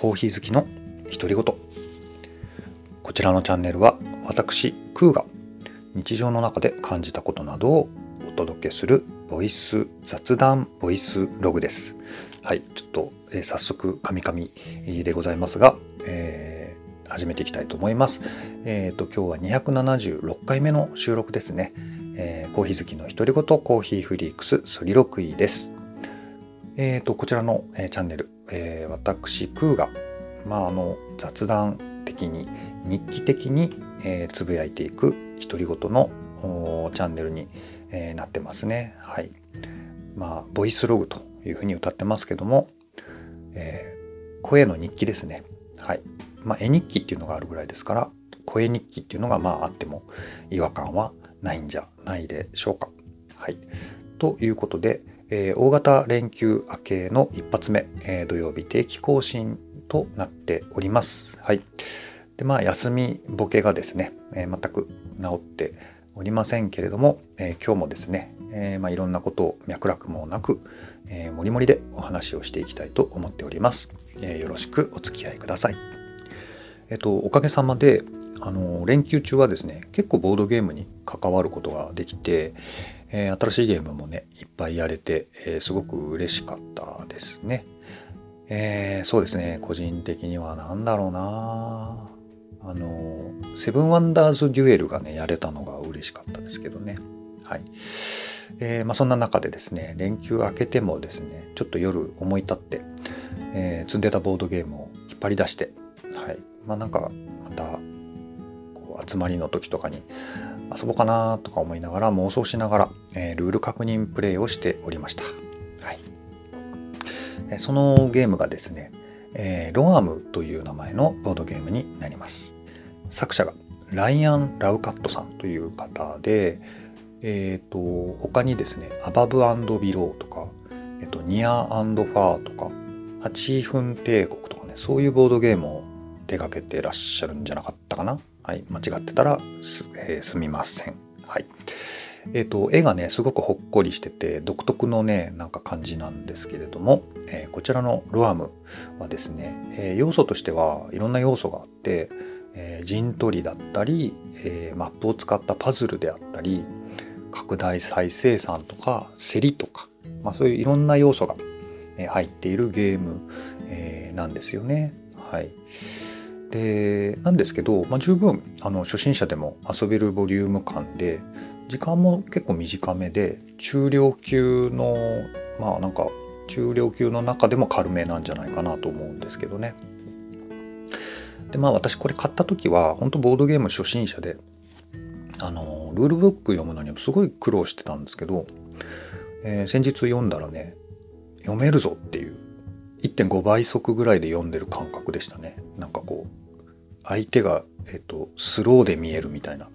コーヒー好きの独り言。こちらのチャンネルは私クーが日常の中で感じたことなどをお届けするボイス雑談ボイスログです。はいちょっと、えー、早速カミカミでございますが、えー、始めていきたいと思います。えっ、ー、と今日は276回目の収録ですね、えー、コーヒー好きの独り言コーヒーフリークスソリロクイです。えっ、とこちらの、えチャンネルえー、私クーが、まあ、あの雑談的に日記的に、えー、つぶやいていく独り言のチャンネルに、えー、なってますね。はい。まあ、ボイスログというふうに歌ってますけども、えー、声の日記ですね。はい。まあ、絵日記っていうのがあるぐらいですから、声日記っていうのがまああっても違和感はないんじゃないでしょうか。はい。ということで、えー、大型連休明けの一発目、えー、土曜日定期更新となっております。はい。で、まあ、休みボケがですね、えー、全く治っておりませんけれども、え今日もですね、えまあ、いろんなことを脈絡もなく、えもりもりでお話をしていきたいと思っております。えよろしくお付き合いください。えっと、おかげさまで、あの、連休中はですね、結構ボードゲームに関わることができて、えー、新しいゲームもね、いっぱいやれて、えー、すごく嬉しかったですね。えー、そうですね、個人的には何だろうなあの、セブンワンダーズデュエルがね、やれたのが嬉しかったですけどね。はい。えー、まあ、そんな中でですね、連休明けてもですね、ちょっと夜思い立って、えー、積んでたボードゲームを引っ張り出して、はい。まあなんか、また、こう集まりの時とかに、遊ぼうかなとか思いながら妄想しながら、えー、ルール確認プレイをしておりました。はい、えそのゲームがですね、えー、ロアムという名前のボードゲームになります。作者がライアン・ラウカットさんという方で、えっ、ー、と、他にですね、アバブビローとか、えっ、ー、と、ニアファーとか、8分帝国とかね、そういうボードゲームを手掛けてらっしゃるんじゃなかったかな。はい、間違ってたらす,、えー、すみません。はい。え、ー、と、絵がね、すごくほっこりしてて、独特のね、なんか感じなんですけれども、えー、こちらのロアムはですね、えー、要素としてはいろんな要素があって、え陣取りだったり、えマップを使ったパズルであったり、拡大再生産とか、競りとか、まあそういういろんな要素が入っているゲーム、えなんですよね。はい。でなんですけど、まあ、十分あの初心者でも遊べるボリューム感で時間も結構短めで中量級のまあなんか中量級の中でも軽めなんじゃないかなと思うんですけどね。でまあ私これ買った時は本当ボードゲーム初心者であのルールブック読むのにすごい苦労してたんですけど、えー、先日読んだらね読めるぞっていう1.5倍速ぐらいで読んでる感覚でしたね。相手が、えっと、スローで見えるみたいな、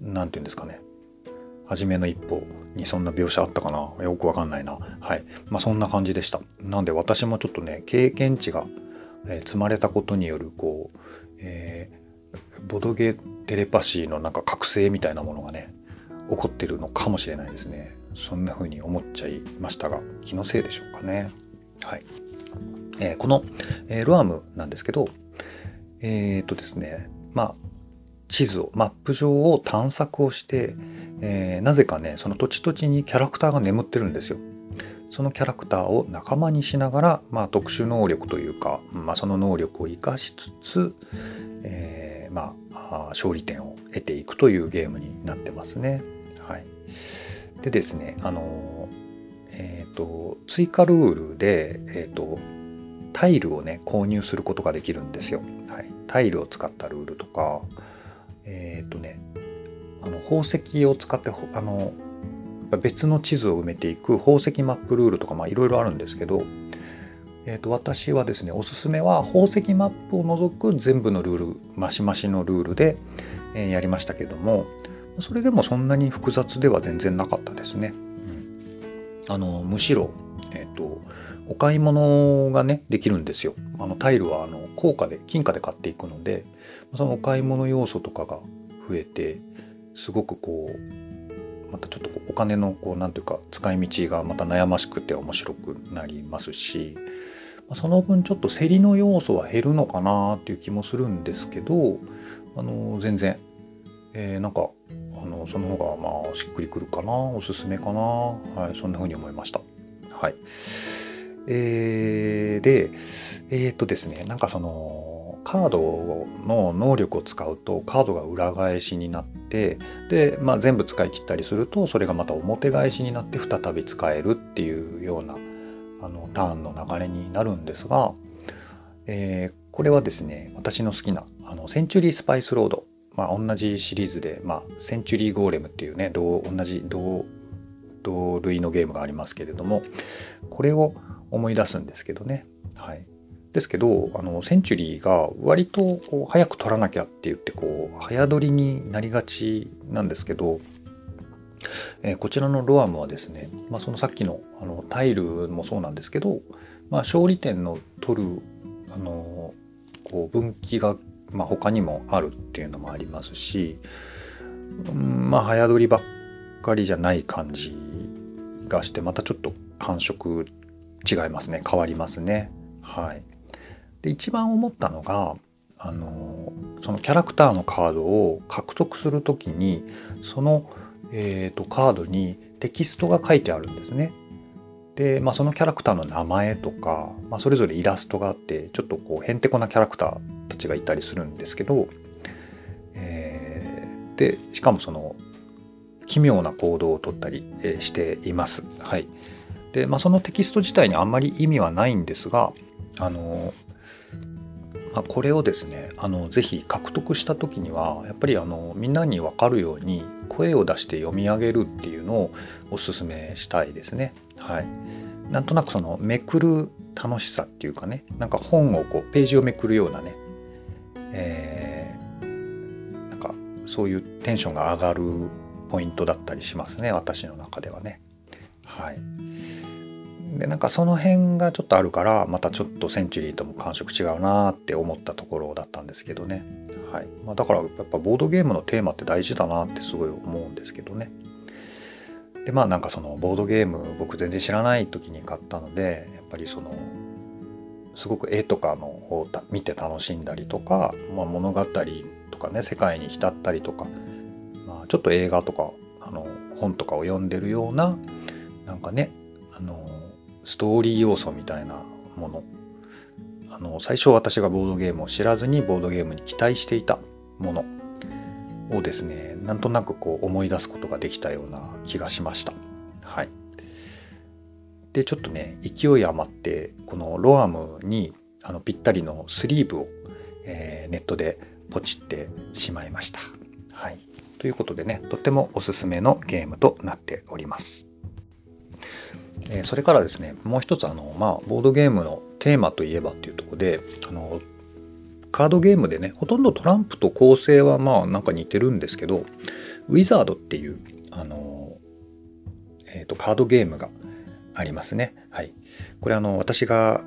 なんていうんですかね。初めの一歩にそんな描写あったかなよくわかんないな。はい。まあそんな感じでした。なんで私もちょっとね、経験値が、えー、積まれたことによる、こう、えー、ボドゲテレパシーのなんか覚醒みたいなものがね、起こってるのかもしれないですね。そんな風に思っちゃいましたが、気のせいでしょうかね。はい。えー、この、えー、ロアムなんですけど、えっ、とですね、まあ、地図を、マップ上を探索をして、えー、なぜかね、その土地土地にキャラクターが眠ってるんですよ。そのキャラクターを仲間にしながら、まあ、特殊能力というか、まあ、その能力を生かしつつ、えー、まあ、勝利点を得ていくというゲームになってますね。はい。でですね、あの、え、ー、と、追加ルールで、え、ー、と、タイルをね、購入することができるんですよ。タイルを使ったルールとか、えっ、ー、とね、あの宝石を使って、あの、別の地図を埋めていく宝石マップルールとか、いろいろあるんですけど、えー、と私はですねおすすめは宝石マップを除く全部のルールマシマシのルールで、えー、やりましたけどもそれでもそんなに複雑では全然なかったですね。うん、あのむしろ、えっ、ー、とお買い物がねできるんですよ。あのタイルはあの高価で金貨で買っていくのでそのお買い物要素とかが増えてすごくこうまたちょっとお金のこうなんていうか使い道がまた悩ましくて面白くなりますしその分ちょっと競りの要素は減るのかなっていう気もするんですけどあの全然、えー、なんかあのその方がまあしっくりくるかなおすすめかなはいそんな風に思いましたはいえー、でえー、っとですねなんかそのカードの能力を使うとカードが裏返しになってで、まあ、全部使い切ったりするとそれがまた表返しになって再び使えるっていうようなあのターンの流れになるんですが、えー、これはですね私の好きなあのセンチュリースパイスロード、まあ、同じシリーズで、まあ、センチュリーゴーレムっていうね同同じ同同類のゲームがありますけれどもこれを思い出すんですけどね。はい、ですけどあのセンチュリーが割とこう早く取らなきゃって言ってこう早取りになりがちなんですけどえー、こちらのロアムはですね、まあ、そのさっきのあのタイルもそうなんですけど、まあ、勝利点の取るあのこう分岐が、まあ、他にもあるっていうのもありますし、うん、まあ早取りばっかりじゃない感じがしてまたちょっと感触違いますね変わりますね。はい、で一番思ったのがあのそのキャラクターのカードを獲得する時にそのえーと、カードにテキストが書いてあるんですね。で、まあ、そのキャラクターの名前とか、まあ、それぞれイラストがあってちょっとこうへんてこなキャラクターたちがいたりするんですけど、えー、でしかもその奇妙な行動をとったりしています。はい、で、まあ、そのテキスト自体にあんまり意味はないんですがあのまあ、これをですねあのぜひ獲得した時にはやっぱりあのみんなに分かるように声を出して読み上げるっていうのをおすすめしたいですね。はい、なんとなくそのめくる楽しさっていうかねなんか本をこうページをめくるようなね、えー、なんかそういうテンションが上がるポイントだったりしますね私の中ではね。はい、でなんかその辺がちょっとあるからまたちょっとセンチュリーとも感触違うなって思ったところだったんですけどね、はい。まあ、だからやっぱボードゲームのテーマって大事だなってすごい思うんですけどね。でまあなんかそのボードゲーム僕全然知らない時に買ったのでやっぱりそのすごく絵とかのを見て楽しんだりとか、まあ、物語とかね世界に浸ったりとか、まあ、ちょっと映画とかあの本とかを読んでるようななんかねあのストーリー要素みたいなものあの最初私がボードゲームを知らずにボードゲームに期待していたものをですねなんとなくこう思い出すことができたような気がしました。はい、でちょっとね勢い余ってこのロアムにあのぴったりのスリーブを、えー、ネットでポチってしまいました。はい、ということでねとってもおすすめのゲームとなっております。えそれからですねもう一つあの、まあ、ボードゲームのテーマといえばっていうとこであのカードゲームでねほとんどトランプと構成はまあなんか似てるんですけどウィザードっていうあの、えーと、カードゲームがありますね。はい、これあの私が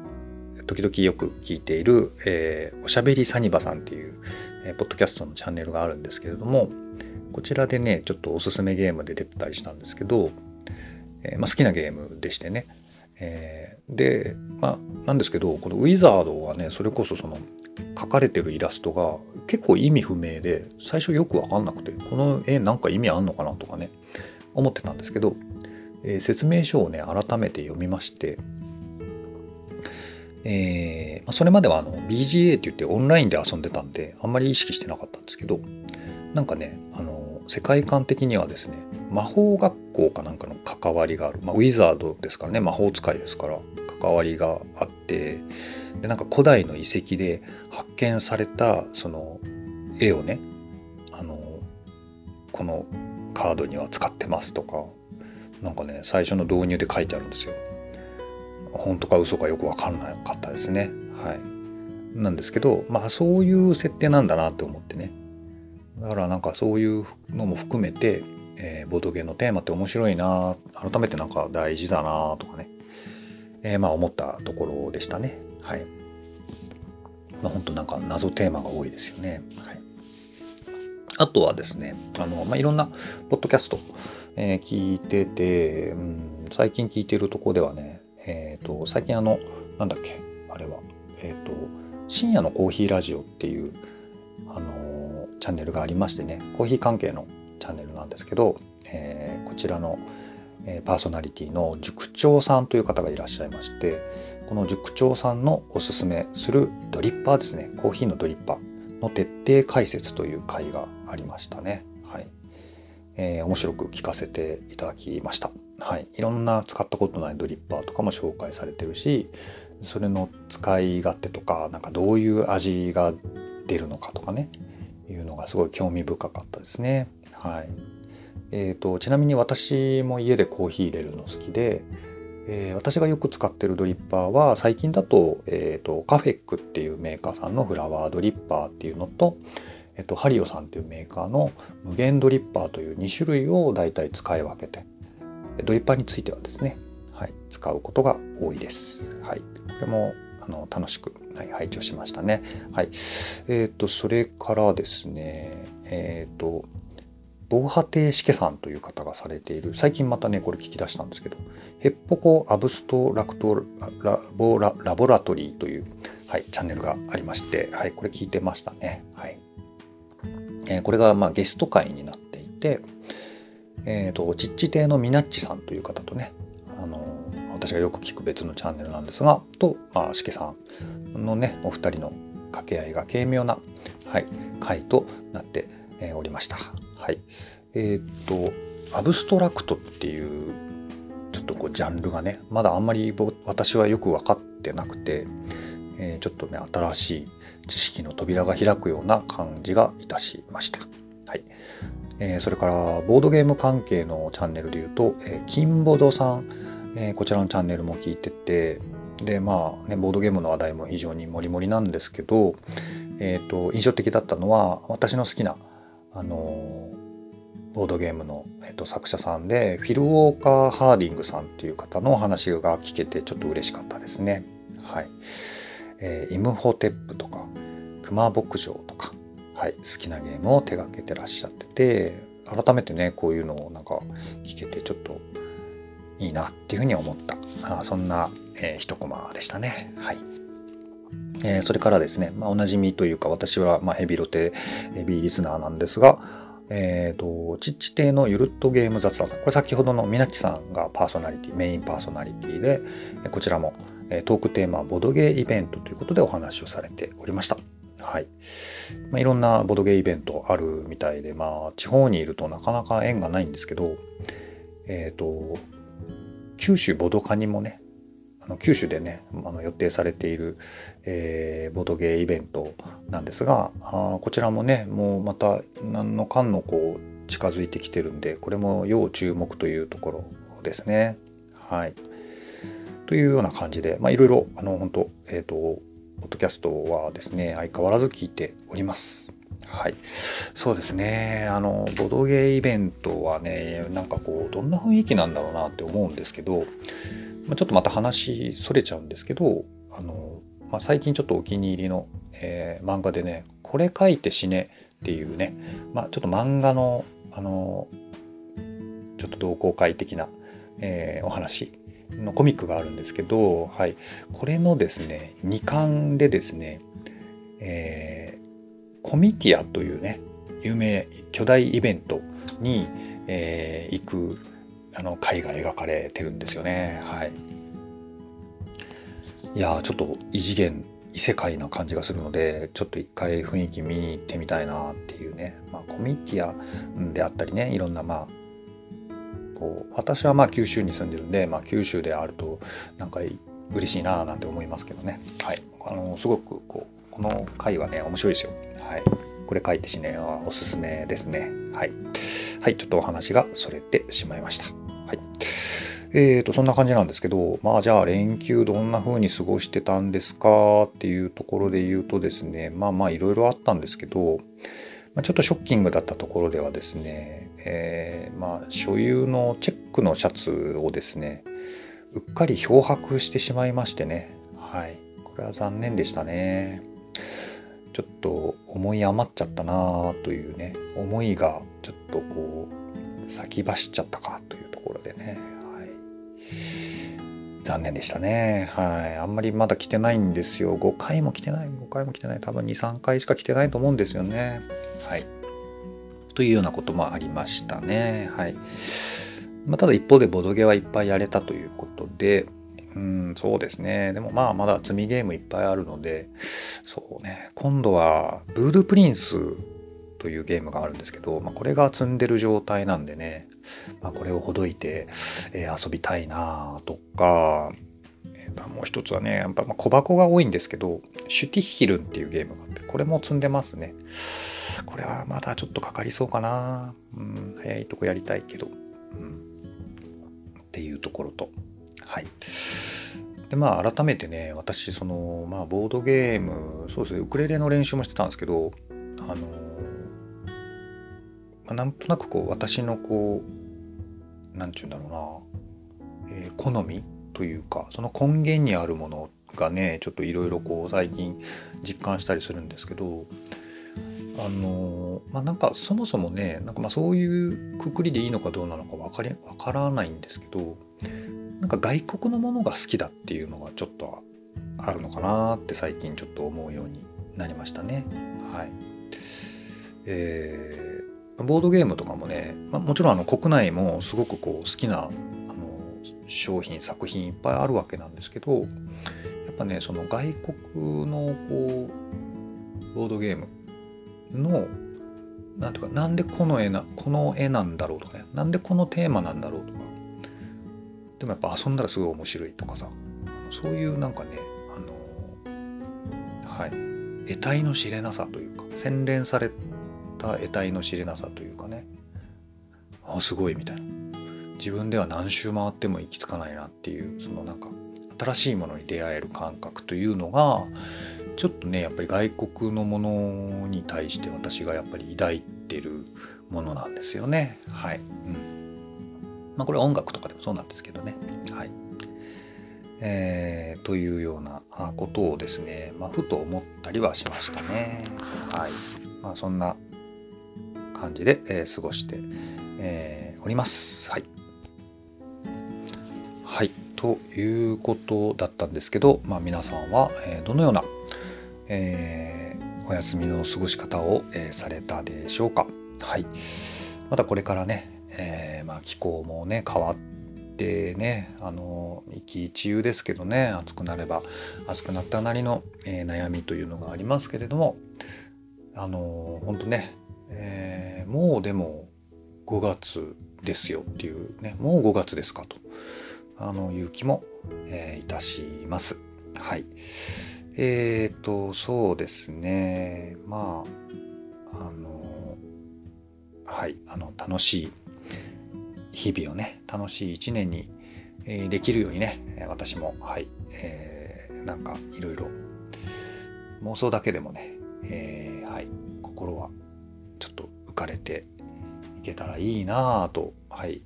時々よく聞いている、えー、おしゃべりサニバさんっていう、えー、ポッドキャストのチャンネルがあるんですけれどもこちらでねちょっとおすすめゲームで出てたりしたんですけどえー、まあ、好きなゲームでしてね。えー、で、まあ、なんですけど、このウィザードはね、それこそその、描かれてるイラストが結構意味不明で、最初よくわかんなくて、この絵なんか意味あんのかなとかね、思ってたんですけど、えー、説明書をね、改めて読みまして、えー、まあ、それまではあの BGA って言ってオンラインで遊んでたんで、あんまり意識してなかったんですけど、なんかね、あの、世界観的にはですね、魔法学校かなんかの関わりがある、まあ、ウィザードですからね魔法使いですから関わりがあってでなんか古代の遺跡で発見されたその絵をねあのこのカードには使ってますとかなんかね最初の導入で書いてあるんですよ。本当か嘘かよく分かんなかったですね。はい。なんですけどまあそういう設定なんだなって思ってね。だからなんかそういうのも含めてえー、ボードゲーのテーマって面白いな改めてなんか大事だなとかね、えー、まあ思ったところでしたね。はい。まあ本当なんか謎テーマが多いですよね。はい。あとはですねあの、まあ、いろんなポッドキャスト、えー、聞いてて、うん、最近聞いてるとこではねえっ、と最近あのなんだっけあれは。えっ、と、深夜のコーヒーラジオっていう、あの、チャンネルがありましてね、コーヒー関係のチャンネルなんですけど、えー、こちらの、えパーソナリティの塾長さんという方がいらっしゃいまして、この塾長さんのおすすめするドリッパーですね、コーヒーのドリッパーの徹底解説という回がありましたね。はい。えー、面白く聞かせていただきました。はい。いろんな使ったことないドリッパーとかも紹介されてるし、それの使い勝手とか、なんかどういう味が出るのかとかね、いうのがすごい興味深かったですね。はい。えーと、ちなみに私も家でコーヒー入れるの好きで、えー、私がよく使ってるドリッパーは最近だと,、えーと、カフェックっていうメーカーさんのフラワードリッパーっていうのと,、えーと、ハリオさんっていうメーカーの無限ドリッパーという2種類を大体使い分けてドリッパーについてはですね、はい、使うことが多いです。はい、これもあの楽しく、はい、配置をしましたね。はい。えっ、ー、と、それからですね、えっ、ー、と、防波堤しけさんという方がされている、最近またね、これ聞き出したんですけど、ヘッポコアブストラクトラボララボラトリーという、はい、チャンネルがありまして、はい、これ聞いてましたね。はい。えー、これが、まあ、ゲスト会になっていて、えっ、ー、と、ちっち亭のミナッチさんという方とね、あの私がよく聞く別のチャンネルなんですが、と、まあ、しけさんのね、お二人の掛け合いが軽妙な、はい、回となっておりました。はい。えっ、と、アブストラクトっていうちょっとこうジャンルがね、まだあんまり私はよく分かってなくて、えー、ちょっとね、新しい知識の扉が開くような感じがいたしました。はい。えー、それから、ボードゲーム関係のチャンネルで言うと、えー、キンボドさん、えー、こちらのチャンネルも聞いてて、で、まあね、ボードゲームの話題も非常にモリモリなんですけど、えっ、と、印象的だったのは、私の好きな、あのボードゲームの、えっと、作者さんでフィル・ウォーカー・ハーディングさんっていう方のお話が聞けてちょっと嬉しかったですね。はい。えー、イムホテップとかクマ牧場とか、はい、好きなゲームを手がけてらっしゃってて改めてねこういうのをなんか聞けてちょっといいなっていうふうに思ったあそんな、えー、一コマでしたね。はい。えー、それからですね、まあ、おなじみというか私はまヘビロテヘビーリスナーなんですが、えっ、ー、と、チッチ亭のゆるっとゲーム雑談。これ先ほどのみなちさんがパーソナリティ、メインパーソナリティで、こちらもトークテーマ、ボドゲイベントということでお話をされておりました。はい。まあ、いろんなボドゲイベントあるみたいで、まあ、地方にいるとなかなか縁がないんですけど、えっ、ー、と、九州ボドカにもね、あの九州でねあの予定されている、えー、ボードゲーイベントなんですがあこちらもねもうまた何のかんのこう近づいてきてるんでこれも要注目というところですね。はい、というような感じで、いろいろあの本当えっ、ー、とポッドキャストはですね相変わらず聞いております。はい。そうですね。あの、ボドゲイベントはね、なんかこう、どんな雰囲気なんだろうなって思うんですけど、まあ、ちょっとまた話それちゃうんですけどあの、まあ、最近ちょっとお気に入りの、えー、漫画でね「これ書いて死ね」っていうね、まあ、ちょっと漫画のあのちょっと同好会的な、えー、お話のコミックがあるんですけど、はい、これのですね2巻でですね、えー、コミティアというね有名巨大イベントに、えー、行くあの絵が描かれてるんですよね。はい、いやちょっと異次元異世界な感じがするのでちょっと一回雰囲気見に行ってみたいなっていうね、まあ、コミティアであったりねいろんなまあこう私はまあ九州に住んでるんで、まあ、九州であるとなんか嬉しいななんて思いますけどね、はい、あのすごくこうこの回はね面白いですよ。はい、これ書いてしねおすすめですね。はい、はい、ちょっとお話がそれてしまいました。はい。えーと、そんな感じなんですけど、まあじゃあ連休どんな風に過ごしてたんですかっていうところで言うとですね、まあまあいろいろあったんですけど、ま、ちょっとショッキングだったところではですね、えー、まあ所有のチェックのシャツをですね、うっかり漂白してしまいましてね、はい。これは残念でしたね。ちょっと思い余っちゃったなというね、思いがちょっとこう、先走っちゃったかというところでね、残念でしたね。はい。あんまりまだ来てないんですよ。5回も来てない、5回も来てない。多分2、3回しか来てないと思うんですよね。はい。というようなこともありましたね。はい。まあ、ただ一方でボドゲはいっぱいやれたということで、うん、そうですね。でもまあまだ積みゲームいっぱいあるので、そうね。今度は、ブードゥプリンスというゲームがあるんですけど、まあ、これが積んでる状態なんでね、まあ、これをほどいて、えー、遊びたいなとか、えー、もう一つはね、やっぱま小箱が多いんですけど、シュティッヒルンっていうゲームがあって、これも積んでますね。これはまだちょっとかかりそうかな。うん、早いとこやりたいけど。うん、っていうところと。はい。でまあ改めてね私そのまあボードゲームそうですねウクレレの練習もしてたんですけどあの、まあ、なんとなくこう私のこうなんて言うんだろうな、えー、好みというかその根源にあるものがねちょっといろいろこう最近実感したりするんですけどあのまあなんかそもそもねなんかまあそういうくくりでいいのかどうなのか分かり分からないんですけどなんか外国のものが好きだっていうのがちょっとあるのかなって最近ちょっと思うようになりましたね。はい。えー、ボードゲームとかもね、まあ、もちろんあの国内もすごくこう好きなあの商品作品いっぱいあるわけなんですけどやっぱねその外国のこうボードゲームのなんていうかなんでこの絵なこの絵なんだろうとかねなんでこのテーマなんだろうとかでもやっぱ遊んだらすごい面白いとかさそういうなんかねあのはい得体の知れなさというか洗練された得体の知れなさというかねあすごいみたいな自分では何周回っても行き着かないなっていうそのなんか新しいものに出会える感覚というのがちょっとねやっぱり外国のものに対して私がやっぱり抱いてるものなんですよねはい、うんまあ、これ音楽とかでもそうなんですけどね。はい。えー、というようなことをですね、まあ、ふと思ったりはしましたね。はい。まあ、そんな感じで、えー、過ごして、えー、おります。はい。はい。ということだったんですけど、まあ、皆さんは、えー、どのような、えー、お休みの過ごし方を、えー、されたでしょうか。はい。またこれからね、えー、まあ、気候もね変わってねあの一喜一憂ですけどね暑くなれば暑くなったなりの、えー、悩みというのがありますけれどもあの本当ね、えー、もうでも5月ですよっていうね。もう5月ですかと。あのいう気も、えー、いたします。はい。えっ、ー、とそうですね。まああのはい。あの楽しい日々をね楽しい一年に、えできるようにね私もはい、えー、なんかいろいろ妄想だけでもね、えー、はい。心はかれていけたらいいなぁとはい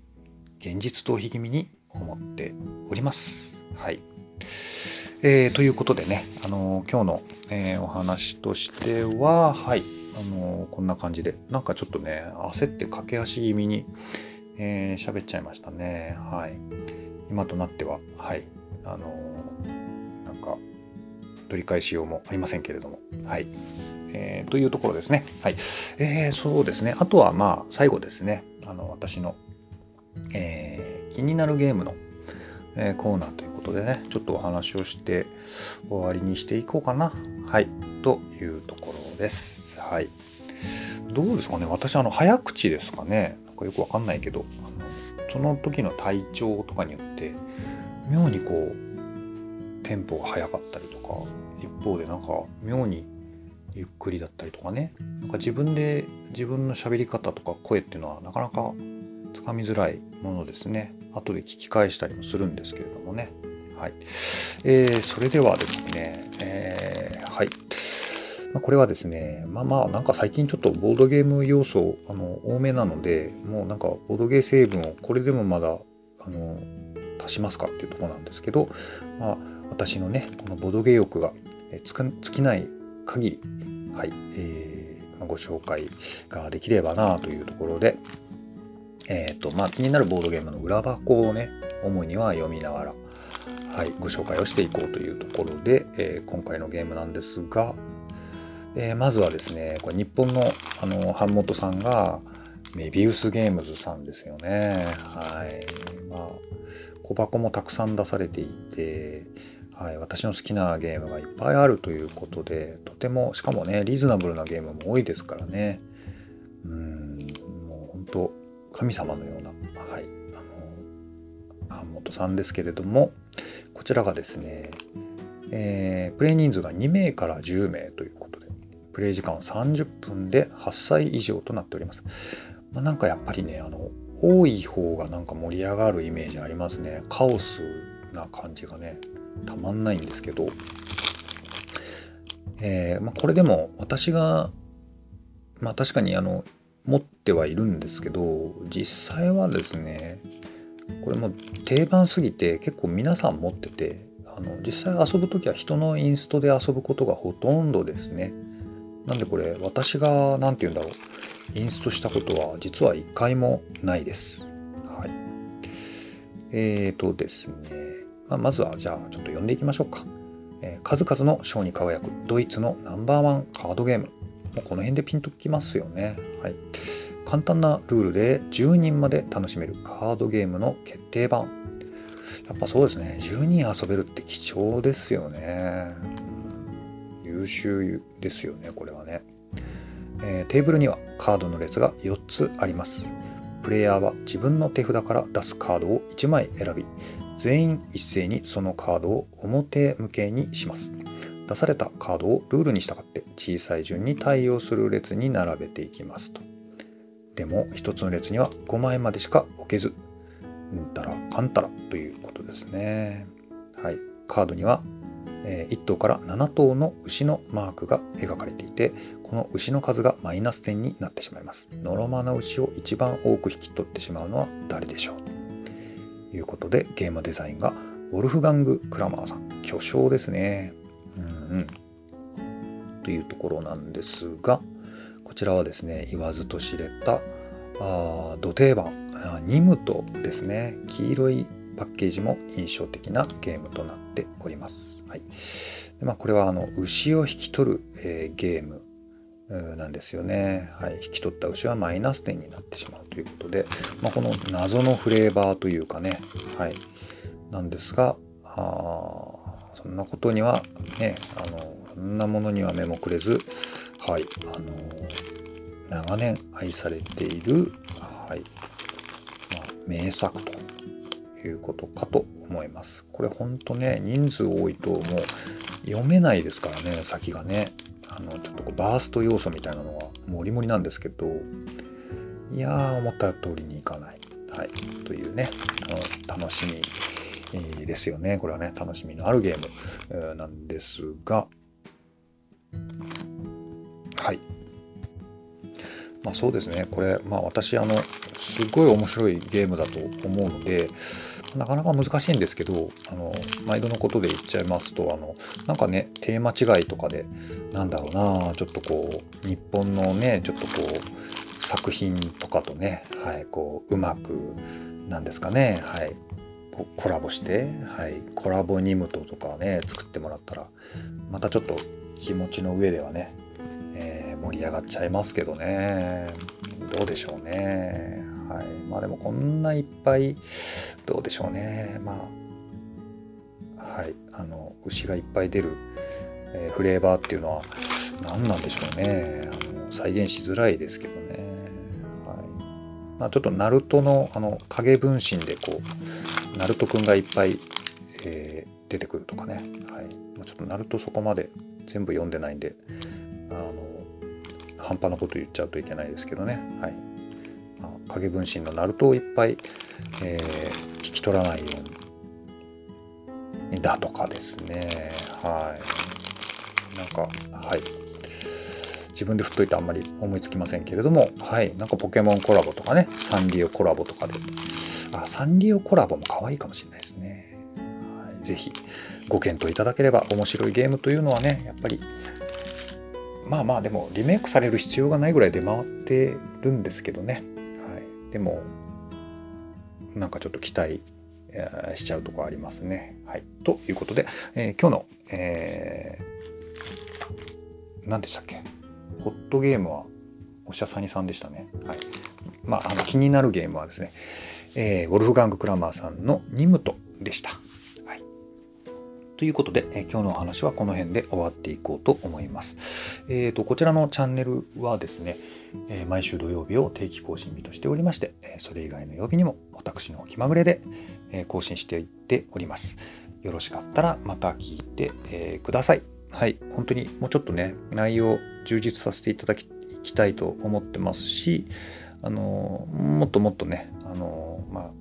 現実逃避気味に思っております。はい。えー、ということでね、あのー、今日の、えー、お話としては、はい、あのこんな感じで、なんかちょっとね、焦って駆け足気味に、えー、喋っちゃいましたね。はい。今となっては、はい。あの、なんか、取り返しようもありませんけれども、はい。えー、というところですね。はい。えー、そうですね。あとは、まあ、最後ですね。あの、私の、えー、気になるゲームの、えー、コーナーということでね、ちょっとお話をして終わりにしていこうかな。はい。というところです。はい。どうですかね私、あの、早口ですかね。なんかよくわかんないけどあのその時の体調とかによって妙にこうテンポが速かったりとか一方でなんか妙にゆっくりだったりとかね。なんか自分で自分の喋り方とか声っていうのはなかなかつかみづらいものですね。後で聞き返したりもするんですけれどもね。はい、えー、それではですね、えー、はい。ま、これはですね、まあまあなんか最近ちょっとボードゲーム要素あの多めなので、もうなんかボードゲー成分をこれでもまだあの足しますかっていうとこなんですけど、まあ、私のね、このボードゲー欲が尽きない限り、はい、えー、ご紹介ができればなというところで、えっ、ー、と、まあ気になるボードゲームの裏箱をね、主には読みながら、はい、ご紹介をしていこうというところで、えー、今回のゲームなんですが、えー、まずはですねこれ日本のあの版元さんがメビウスゲームズさんですよね。はいまあ、小箱もたくさん出されていて、はい、私の好きなゲームがいっぱいあるということでとてもしかもねリーズナブルなゲームも多いですからね。うんもう本当神様のような、はい、あの版元さんですけれどもこちらがですね、えー、プレイ人数が2名から10名ということでプレイ時間は30分で8歳以上となっております、まあ、なんかやっぱりねあの多い方がなんか盛り上がるイメージありますね。カオスな感じがね。たまんないんですけど、えー、まあ、これでも私がまあ確かにあの持ってはいるんですけど実際はですねこれも定番すぎて結構皆さん持っててあの実際遊ぶ時は人のインストで遊ぶことがほとんどですね。なんでこれ私が何て言うんだろうインストしたことは実は一回もないです。はい。えーとですね。まあ、まずはじゃあちょっと読んでいきましょうか、えー、数々の賞に輝くドイツのナンバーワンカードゲーム。もうこの辺でピンときますよね。はい。簡単なルールで10人まで楽しめるカードゲームの決定版。やっぱそうですね。10人遊べるって貴重ですよね、優秀ですよねこれはね、えー、テーブルにはカードの列が4つあります。プレイヤーは自分の手札から出すカードを1枚選び全員一斉にそのカードを表向けにします。出されたカードをルールに従って小さい順に対応する列に並べていきますと。でも一つの列には5枚までしか置けずうんたらかんたらということですね。はい。カードには1頭から7頭の牛のマークが描かれていてこの牛の数がマイナス点になってしまいます。ノロマな牛を一番多く引き取ってしまうのは誰でしょういうことでゲームデザインがウォルフガング・クラマーさん巨匠ですね。うんうん。というところなんですがこちらはですね言わずと知れたあ土定番ニムトですね。黄色いパッケージも印象的なゲームとなっております。はい。でまあ、これはあの牛を引き取る、えー、ゲームなんですよね、はい。引き取った牛はマイナス点になってしまうということで、まあ、この謎のフレーバーというかね、はい、なんですが、あそんなことにはね、あのそんなものには目もくれず、はい、あの長年愛されている、はいまあ、名作ということかと思います。これほんとね、人数多いともう読めないですからね、先がね。あの、ちょっとこうバースト要素みたいなのはもりもりなんですけど、いやー、思った通りにいかない。はい。というね、楽しみですよね。これはね、楽しみのあるゲームなんですが、はい。まあそうですね。これ、まあ私、あの、すごい面白いゲームだと思うので、なかなか難しいんですけどあの毎度のことで言っちゃいますとあのなんかねテーマ違いとかでなんだろうなちょっとこう日本のねちょっとこう作品とかとね、はい、こううまくなんですかね、はい、コラボして、はい、コラボニムトとかね作ってもらったらまたちょっと気持ちの上ではね、えー、盛り上がっちゃいますけどね。どうでしょうね。はい、まあでもこんないっぱいどうでしょうね。まあはい。あの牛がいっぱい出る、えー、フレーバーっていうのは何なんでしょうね。あの再現しづらいですけどね、はい。まあ、ちょっとナルトのあの影分身でこうナルトくんがいっぱい、えー、出てくるとかね、はい。まあ、ちょっとナルトそこまで全部読んでないんであの半端なこと言っちゃうといけないですけどね。はい。影分身のナルトをいっぱい、えー、引き取らないようにだとかですね。はい。なんかはい。自分で振っといてあんまり思いつきませんけれどもはい。なんかポケモンコラボとかねサンリオコラボとかで。あサンリオコラボも可愛いかもしれないですね、はい、ぜひご検討いただければ面白いゲームというのはねやっぱりまあまあでもリメイクされる必要がないぐらい出回ってるんですけどね。でもなんかちょっと期待、しちゃうとこありますね。はい。ということで、えー、今日の、えー、何でしたっけ？ホットゲームはおしゃさにさんでしたね。はい。まあ、あの気になるゲームはですね、えー、ウォルフガング・クラマーさんのニムトでした。はい。ということで、えー、今日のお話はこの辺で終わっていこうと思います。えっ、ー、と、こちらのチャンネルはですね、え毎週土曜日を定期更新日としておりまして、えそれ以外の曜日にも私の気まぐれで、え更新していっております。よろしかったらまた聞いて、えください。はい、本当にもうちょっとね、内容充実させていただきたいと思ってますし、あのもっともっとね、あのまあ、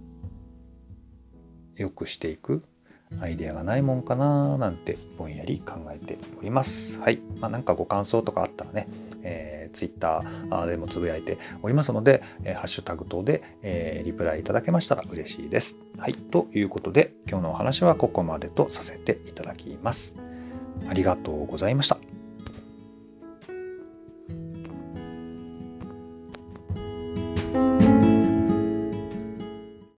よくしていくアイデアがないもんかななんてぼんやり考えております。はい。まあ、なんかご感想とかあったらね、えー、Twitter でもつぶやいておりますので、えー、ハッシュタグ等で、えー、リプライいただけましたら嬉しいです。はい。ということで、今日のお話はここまでとさせていただきます。ありがとうございました。